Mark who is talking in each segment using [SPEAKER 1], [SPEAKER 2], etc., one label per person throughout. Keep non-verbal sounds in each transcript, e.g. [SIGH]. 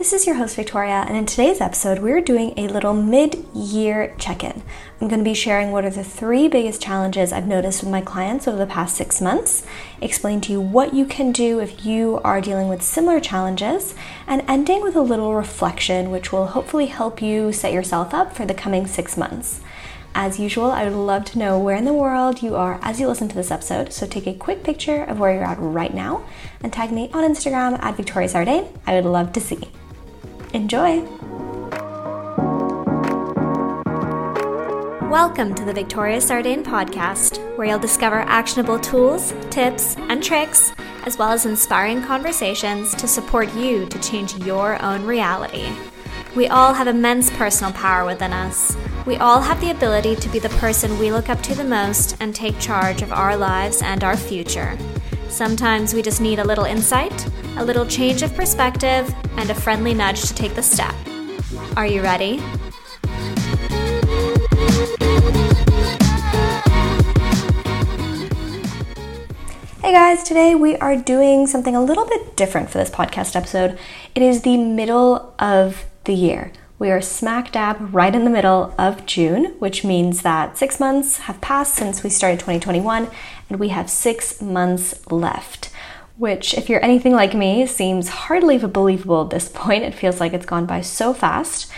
[SPEAKER 1] This is your host, Victoria, and in today's episode, we're doing a little mid year check in. I'm going to be sharing what are the three biggest challenges I've noticed with my clients over the past six months, explain to you what you can do if you are dealing with similar challenges, and ending with a little reflection, which will hopefully help you set yourself up for the coming six months. As usual, I would love to know where in the world you are as you listen to this episode. So take a quick picture of where you're at right now and tag me on Instagram at Victoria Sardain. I would love to see. Enjoy! Welcome to the Victoria Sardain podcast, where you'll discover actionable tools, tips, and tricks, as well as inspiring conversations to support you to change your own reality. We all have immense personal power within us. We all have the ability to be the person we look up to the most and take charge of our lives and our future. Sometimes we just need a little insight, a little change of perspective, and a friendly nudge to take the step. Are you ready? Hey guys, today we are doing something a little bit different for this podcast episode. It is the middle of the year. We are smack dab right in the middle of June, which means that six months have passed since we started 2021 and we have six months left. Which, if you're anything like me, seems hardly believable at this [LAUGHS] point. It feels like it's gone by so fast.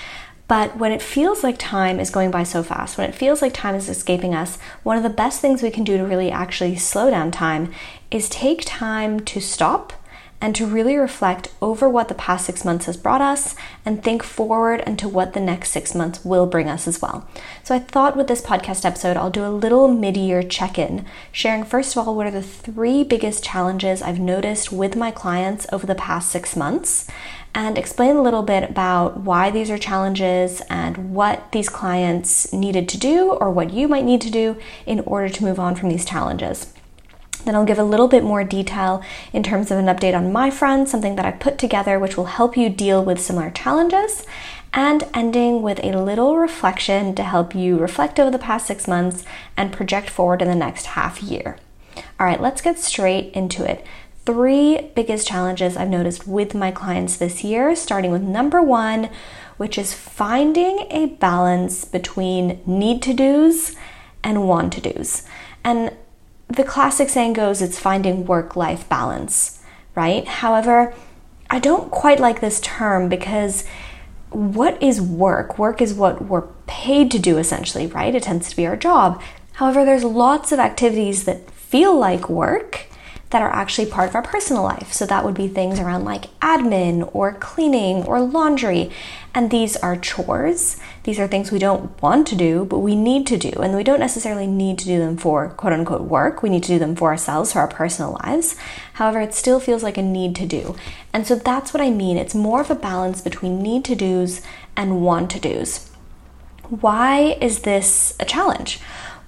[SPEAKER 1] But when it feels like time is going by so fast, when it feels like time is escaping us, one of the best things we can do to really actually slow down time is take time to stop and to really reflect over what the past six months has brought us and think forward into what the next six months will bring us as well. So, I thought with this podcast episode, I'll do a little mid year check in, sharing first of all what are the three biggest challenges I've noticed with my clients over the past six months. And explain a little bit about why these are challenges and what these clients needed to do or what you might need to do in order to move on from these challenges. Then I'll give a little bit more detail in terms of an update on my front, something that I put together which will help you deal with similar challenges, and ending with a little reflection to help you reflect over the past six months and project forward in the next half year. All right, let's get straight into it. Three biggest challenges I've noticed with my clients this year, starting with number one, which is finding a balance between need to do's and want to do's. And the classic saying goes it's finding work life balance, right? However, I don't quite like this term because what is work? Work is what we're paid to do essentially, right? It tends to be our job. However, there's lots of activities that feel like work that are actually part of our personal life. So that would be things around like admin or cleaning or laundry. And these are chores. These are things we don't want to do, but we need to do. And we don't necessarily need to do them for quote unquote work. We need to do them for ourselves, for our personal lives. However, it still feels like a need to do. And so that's what I mean. It's more of a balance between need to do's and want to do's. Why is this a challenge?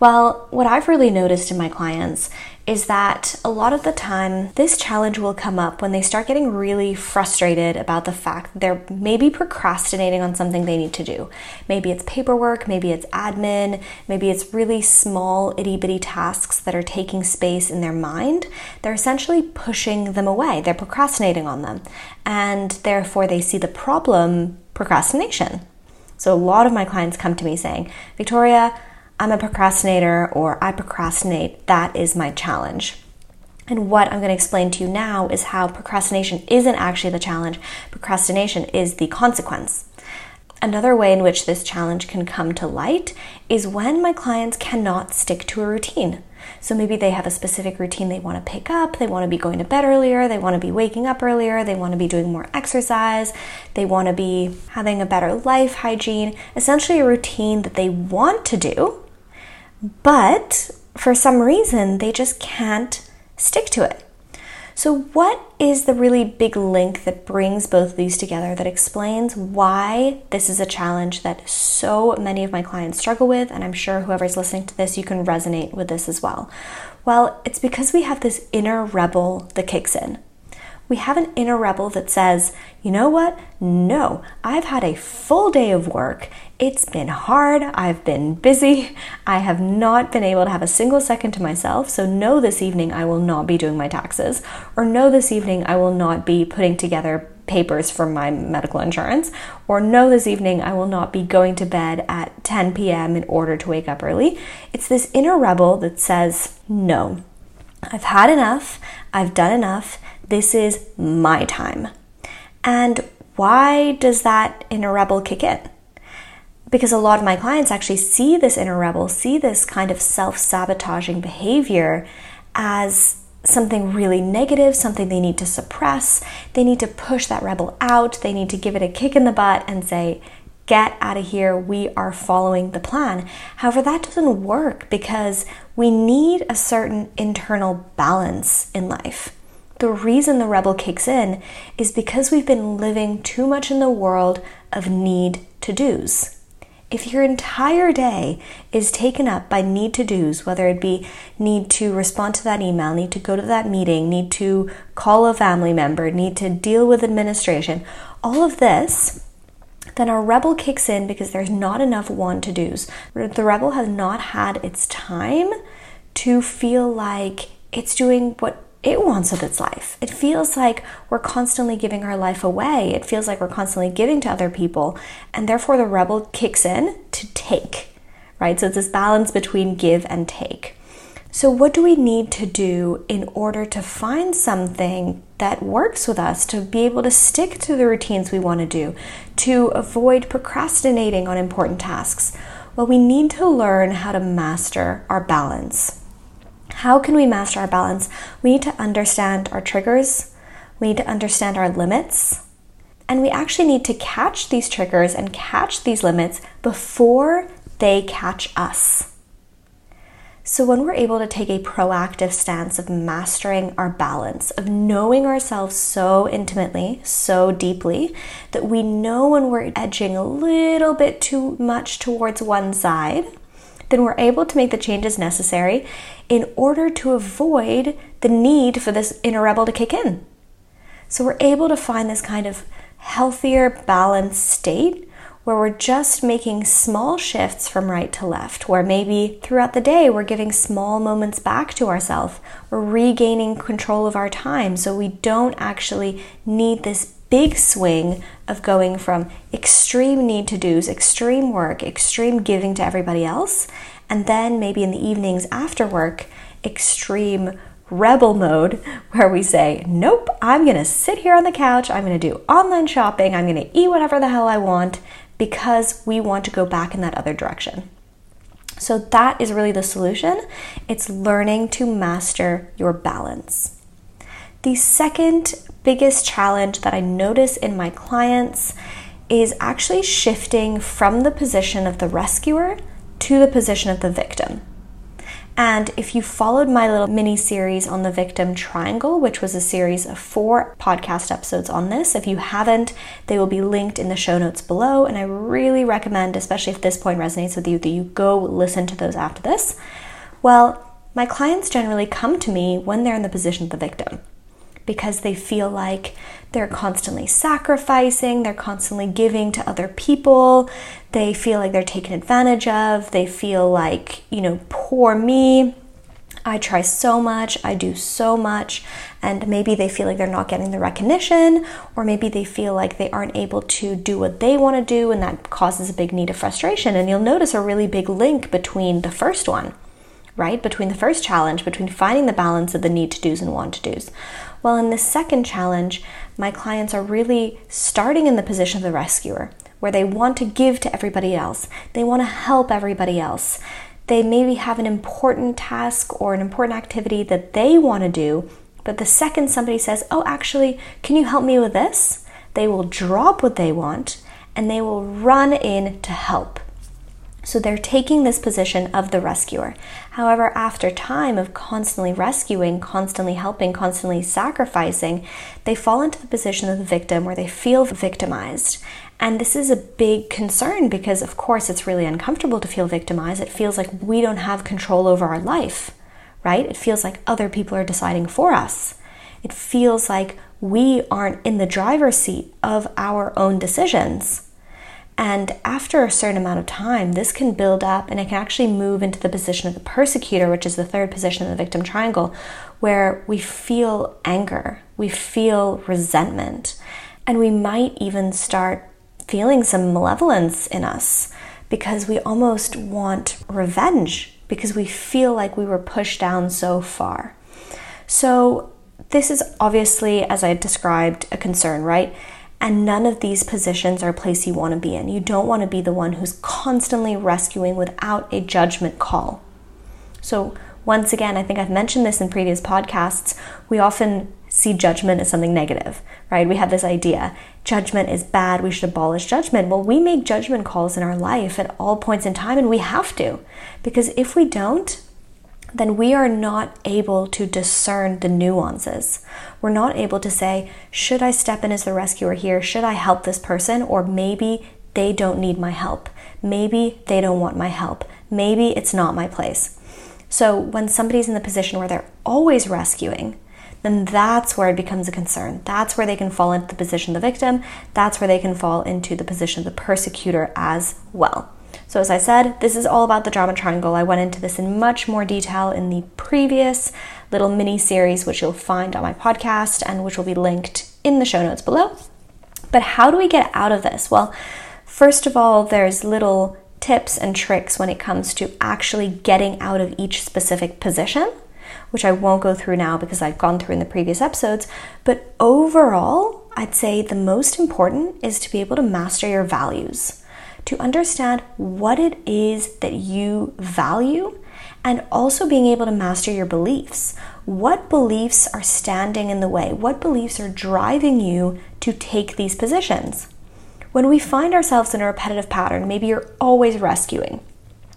[SPEAKER 1] Well, what I've really noticed in my clients is that a lot of the time this challenge will come up when they start getting really frustrated about the fact they're maybe procrastinating on something they need to do. Maybe it's paperwork, maybe it's admin, maybe it's really small itty bitty tasks that are taking space in their mind. They're essentially pushing them away, they're procrastinating on them, and therefore they see the problem procrastination. So a lot of my clients come to me saying, Victoria, I'm a procrastinator or I procrastinate, that is my challenge. And what I'm going to explain to you now is how procrastination isn't actually the challenge, procrastination is the consequence. Another way in which this challenge can come to light is when my clients cannot stick to a routine. So maybe they have a specific routine they want to pick up, they want to be going to bed earlier, they want to be waking up earlier, they want to be doing more exercise, they want to be having a better life hygiene, essentially a routine that they want to do, but for some reason they just can't stick to it. So, what is the really big link that brings both of these together that explains why this is a challenge that so many of my clients struggle with? And I'm sure whoever's listening to this, you can resonate with this as well. Well, it's because we have this inner rebel that kicks in we have an inner rebel that says, you know what? No, I've had a full day of work. It's been hard. I've been busy. I have not been able to have a single second to myself. So, no, this evening I will not be doing my taxes. Or, no, this evening I will not be putting together papers for my medical insurance, or no, this evening I will not be going to bed at 10 p.m. in order to wake up early. It's this inner rebel that says, no, I've had enough, I've done enough, this is my time. And why does that inner rebel kick in? Because a lot of my clients actually see this inner rebel, see this kind of self sabotaging behavior as something really negative, something they need to suppress. They need to push that rebel out. They need to give it a kick in the butt and say, Get out of here. We are following the plan. However, that doesn't work because we need a certain internal balance in life. The reason the rebel kicks in is because we've been living too much in the world of need to do's. If your entire day is taken up by need to do's, whether it be need to respond to that email, need to go to that meeting, need to call a family member, need to deal with administration, all of this, then a rebel kicks in because there's not enough want to do's. The rebel has not had its time to feel like it's doing what it wants of its life. It feels like we're constantly giving our life away. It feels like we're constantly giving to other people. And therefore, the rebel kicks in to take, right? So it's this balance between give and take. So, what do we need to do in order to find something that works with us, to be able to stick to the routines we want to do, to avoid procrastinating on important tasks? Well, we need to learn how to master our balance. How can we master our balance? We need to understand our triggers, we need to understand our limits, and we actually need to catch these triggers and catch these limits before they catch us. So, when we're able to take a proactive stance of mastering our balance, of knowing ourselves so intimately, so deeply, that we know when we're edging a little bit too much towards one side, then we're able to make the changes necessary in order to avoid the need for this inner rebel to kick in. So we're able to find this kind of healthier, balanced state where we're just making small shifts from right to left, where maybe throughout the day we're giving small moments back to ourselves, we're regaining control of our time so we don't actually need this big swing of going from extreme need to do's, extreme work, extreme giving to everybody else, and then maybe in the evenings after work, extreme rebel mode [LAUGHS] where we say, Nope, I'm gonna sit here on the couch, I'm gonna do online shopping, I'm gonna eat whatever the hell I want because we want to go back in that other direction. So, that is really the solution. It's learning to master your balance. The second biggest challenge that I notice in my clients is actually shifting from the position of the rescuer to the position of the victim. And if you followed my little mini series on the victim triangle, which was a series of four podcast episodes on this, if you haven't, they will be linked in the show notes below. And I really recommend, especially if this point resonates with you, that you go listen to those after this. Well, my clients generally come to me when they're in the position of the victim because they feel like they're constantly sacrificing, they're constantly giving to other people, they feel like they're taken advantage of, they feel like, you know, poor me. I try so much, I do so much, and maybe they feel like they're not getting the recognition, or maybe they feel like they aren't able to do what they want to do, and that causes a big need of frustration. And you'll notice a really big link between the first one, right? Between the first challenge, between finding the balance of the need to do's and want to do's. Well, in the second challenge, my clients are really starting in the position of the rescuer, where they want to give to everybody else, they want to help everybody else. They maybe have an important task or an important activity that they want to do, but the second somebody says, Oh, actually, can you help me with this? They will drop what they want and they will run in to help. So they're taking this position of the rescuer. However, after time of constantly rescuing, constantly helping, constantly sacrificing, they fall into the position of the victim where they feel victimized. And this is a big concern because, of course, it's really uncomfortable to feel victimized. It feels like we don't have control over our life, right? It feels like other people are deciding for us. It feels like we aren't in the driver's seat of our own decisions. And after a certain amount of time, this can build up and it can actually move into the position of the persecutor, which is the third position of the victim triangle, where we feel anger, we feel resentment. And we might even start feeling some malevolence in us because we almost want revenge because we feel like we were pushed down so far. So, this is obviously, as I described, a concern, right? And none of these positions are a place you want to be in. You don't want to be the one who's constantly rescuing without a judgment call. So, once again, I think I've mentioned this in previous podcasts. We often see judgment as something negative, right? We have this idea judgment is bad, we should abolish judgment. Well, we make judgment calls in our life at all points in time, and we have to. Because if we don't, then we are not able to discern the nuances. We're not able to say, should I step in as the rescuer here? Should I help this person? Or maybe they don't need my help. Maybe they don't want my help. Maybe it's not my place. So when somebody's in the position where they're always rescuing, then that's where it becomes a concern. That's where they can fall into the position of the victim. That's where they can fall into the position of the persecutor as well. So, as I said, this is all about the drama triangle. I went into this in much more detail in the previous little mini series, which you'll find on my podcast and which will be linked in the show notes below. But how do we get out of this? Well, first of all, there's little tips and tricks when it comes to actually getting out of each specific position, which I won't go through now because I've gone through in the previous episodes. But overall, I'd say the most important is to be able to master your values to understand what it is that you value and also being able to master your beliefs. What beliefs are standing in the way? What beliefs are driving you to take these positions? When we find ourselves in a repetitive pattern, maybe you're always rescuing,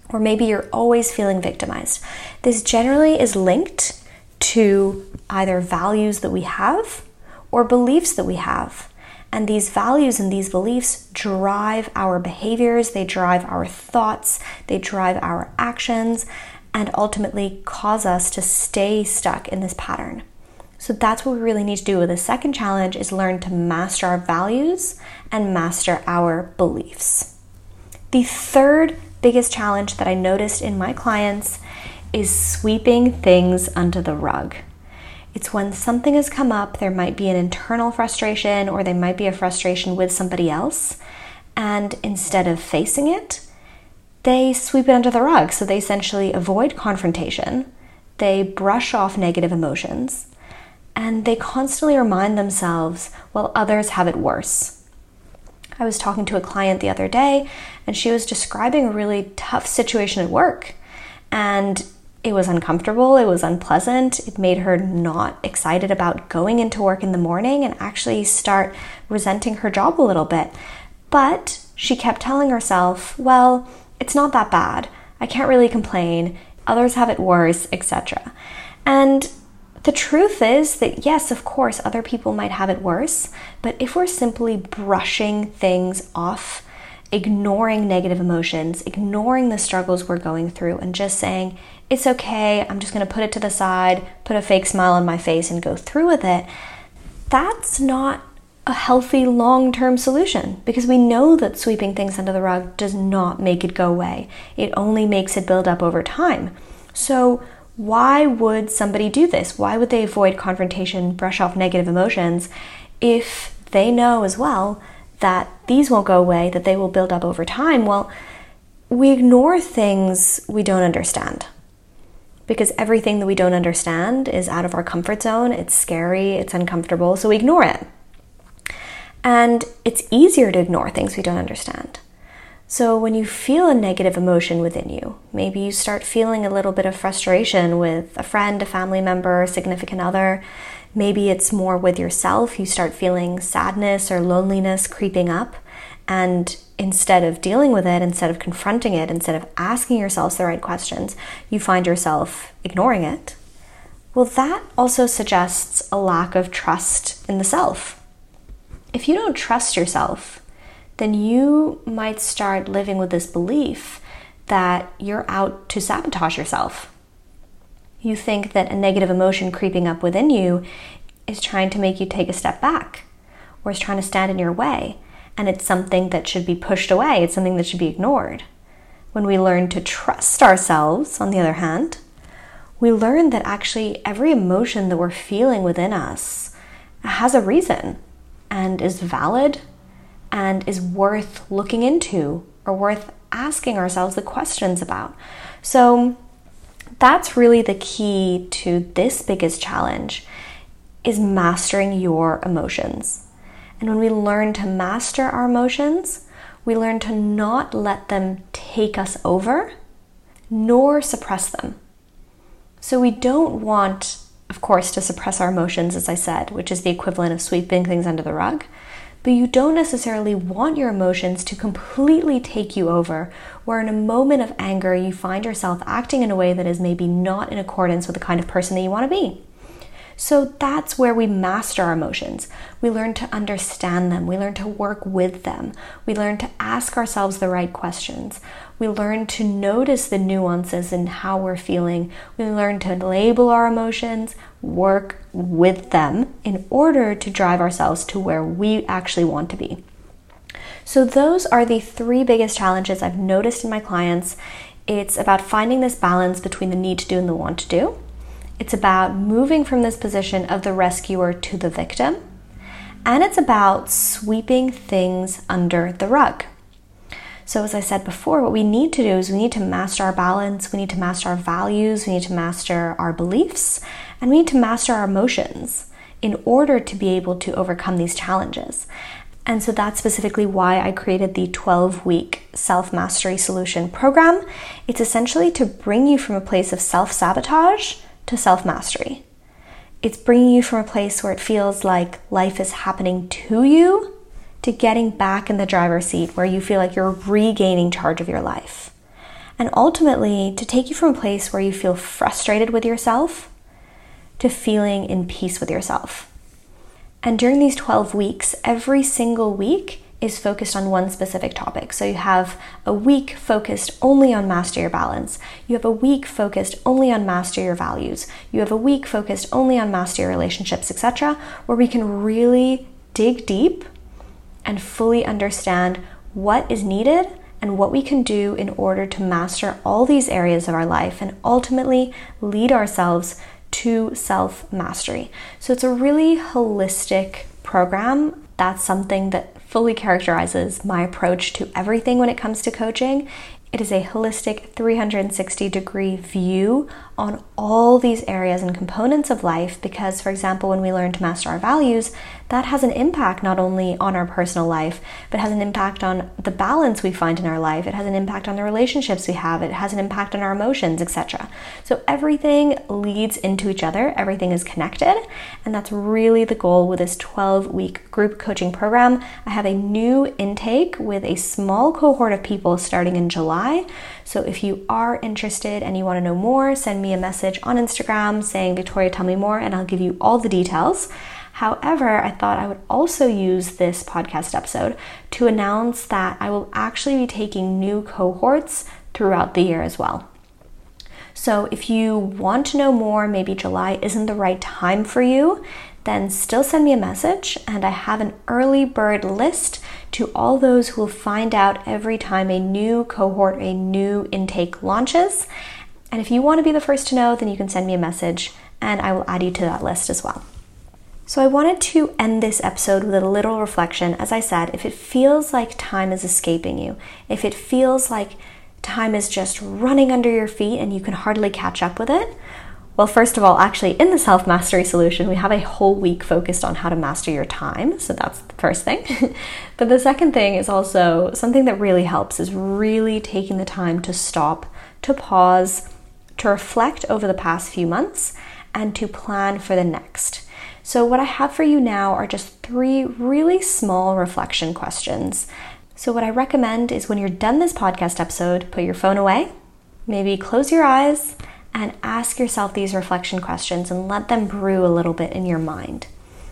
[SPEAKER 1] or maybe you're always feeling victimized. This generally is linked to either values that we have or beliefs that we have. And these values and these beliefs drive our behaviors, they drive our thoughts, they drive our actions, and ultimately cause us to stay stuck in this pattern. So that's what we really need to do with the second challenge is learn to master our values and master our beliefs. The third biggest challenge that I noticed in my clients is sweeping things under the rug. It's when something has come up, there might be an internal frustration or there might be a frustration with somebody else, and instead of facing it, they sweep it under the rug. So they essentially avoid confrontation, they brush off negative emotions, and they constantly remind themselves, well, others have it worse. I was talking to a client the other day, and she was describing a really tough situation at work. And it was uncomfortable, it was unpleasant, it made her not excited about going into work in the morning and actually start resenting her job a little bit. But she kept telling herself, well, it's not that bad. I can't really complain. Others have it worse, etc. And the truth is that, yes, of course, other people might have it worse, but if we're simply brushing things off, ignoring negative emotions, ignoring the struggles we're going through, and just saying, it's okay, I'm just going to put it to the side, put a fake smile on my face, and go through with it, that's not a healthy long term solution because we know that sweeping things under the rug does not make it go away. It only makes it build up over time. So, why would somebody do this? Why would they avoid confrontation, brush off negative emotions if they know as well that these won't go away, that they will build up over time? Well, we ignore things we don't understand because everything that we don't understand is out of our comfort zone. It's scary, it's uncomfortable, so we ignore it. And it's easier to ignore things we don't understand. So, when you feel a negative emotion within you, maybe you start feeling a little bit of frustration with a friend, a family member, a significant other. Maybe it's more with yourself. You start feeling sadness or loneliness creeping up. And instead of dealing with it, instead of confronting it, instead of asking yourselves the right questions, you find yourself ignoring it. Well, that also suggests a lack of trust in the self. If you don't trust yourself, then you might start living with this belief that you're out to sabotage yourself. You think that a negative emotion creeping up within you is trying to make you take a step back or is trying to stand in your way and it's something that should be pushed away, it's something that should be ignored. When we learn to trust ourselves, on the other hand, we learn that actually every emotion that we're feeling within us has a reason. and is valid and is worth looking into or worth asking ourselves the questions about. So that's really the key to this biggest challenge is mastering your emotions. And when we learn to master our emotions, we learn to not let them take us over nor suppress them. So we don't want, of course, to suppress our emotions, as I said, which is the equivalent of sweeping things under the rug but you don't necessarily want your emotions to completely take you over, where in a moment of anger you find yourself acting in a way that is maybe not in accordance with the kind of person that you want to be. So that's where we master our emotions. We learn to understand them. We learn to work with them. We learn to ask ourselves the right questions. We learn to notice the nuances in how we're feeling. We learn to label our emotions, work with them in order to drive ourselves to where we actually want to be. So, those are the three biggest challenges I've noticed in my clients. It's about finding this balance between the need to do and the want to do. It's about moving from this position of the rescuer to the victim. And it's about sweeping things under the rug. So, as I said before, what we need to do is we need to master our balance, we need to master our values, we need to master our beliefs, and we need to master our emotions in order to be able to overcome these challenges. And so that's specifically why I created the 12 week self mastery solution program. It's essentially to bring you from a place of self sabotage to self mastery. It's bringing you from a place where it feels like life is happening to you to getting back in the driver's seat where you feel like you're regaining charge of your life. And ultimately, to take you from a place where you feel frustrated with yourself to feeling in peace with yourself. And during these 12 weeks, every single week, is focused on one specific topic. So you have a week focused only on master your balance. You have a week focused only on master your values. You have a week focused only on master your relationships, etc., where we can really dig deep and fully understand what is needed and what we can do in order to master all these areas of our life and ultimately lead ourselves to self mastery. So it's a really holistic program. That's something that fully characterizes my approach to everything when it comes to coaching. It is a holistic 360 degree view on all these areas and components of life because, for example, when we learn to master our values, that has an impact not only on our personal life, but has an impact on the balance we find in our life. It has an impact on the relationships we have. It has an impact on our emotions, etc. So everything leads into each other, everything is connected, and that's really the goal with this 12 week group coaching program. I have a new intake with a small cohort of people starting in July. So if you are interested and you want to know more, send me a message on Instagram saying, Victoria, tell me more, and I'll give you all the details. However, I thought I would also use this podcast episode to announce that I will actually be taking new cohorts throughout the year as well. So, if you want to know more, maybe July isn't the right time for you, then still send me a message, and I have an early bird list to all those who will find out every time a new cohort, a new intake launches. And if you want to be the first to know, then you can send me a message and I will add you to that list as well. So, I wanted to end this episode with a little reflection. As I said, if it feels like time is escaping you, if it feels like time is just running under your feet and you can hardly catch up with it, well, first of all, actually, in the self mastery solution, we have a whole week focused on how to master your time. So that's the first thing. [LAUGHS] but the second thing is also something that really helps is really taking the time to stop, to pause, to reflect over the past few months, and to plan for the next. So, what I have for you now are just three really small reflection questions. So, what I recommend is when you're done this podcast episode, put your phone away, maybe close your eyes, and ask yourself these reflection questions and let them brew a little bit in your mind.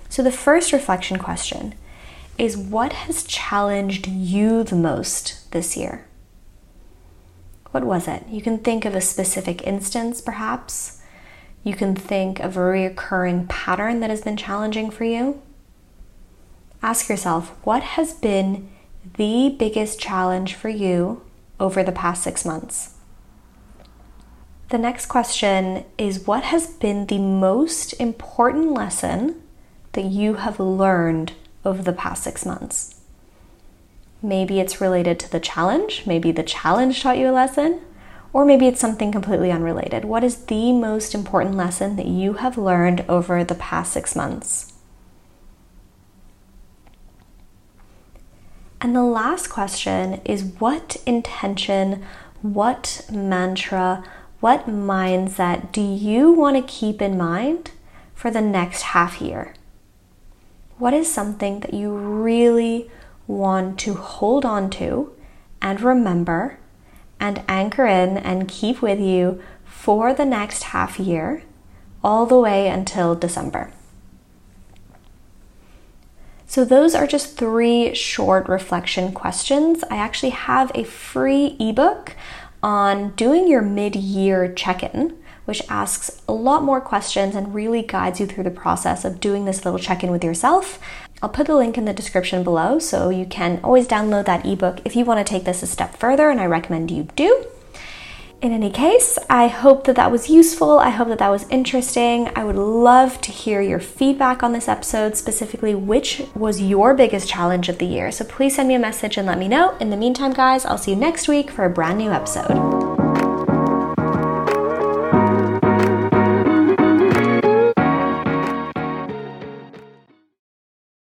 [SPEAKER 1] So, the first reflection question is What has challenged you the most this year? What was it? You can think of a specific instance, perhaps. You can think of a recurring pattern that has been challenging for you. Ask yourself what has been the biggest challenge for you over the past six months? The next question is What has been the most important lesson that you have learned over the past six months? Maybe it's related to the challenge. Maybe the challenge taught you a lesson. Or maybe it's something completely unrelated. What is the most important lesson that you have learned over the past six months? And the last question is what intention, what mantra, what mindset do you want to keep in mind for the next half year? What is something that you really want to hold on to and remember and anchor in and keep with you for the next half year, all the way until December. So, those are just three short reflection questions. I actually have a free ebook on doing your mid year check in, which asks a lot more questions and really guides you through the process of doing this little check in with yourself I'll put the link in the description below so you can always download that ebook if you want to take this a step further, and I recommend you do. In any case, I hope that that was useful. I hope that that was interesting. I would love to hear your feedback on this episode, specifically which was your biggest challenge of the year. So please send me a message and let me know. In the meantime, guys, I'll see you next week for a brand new episode.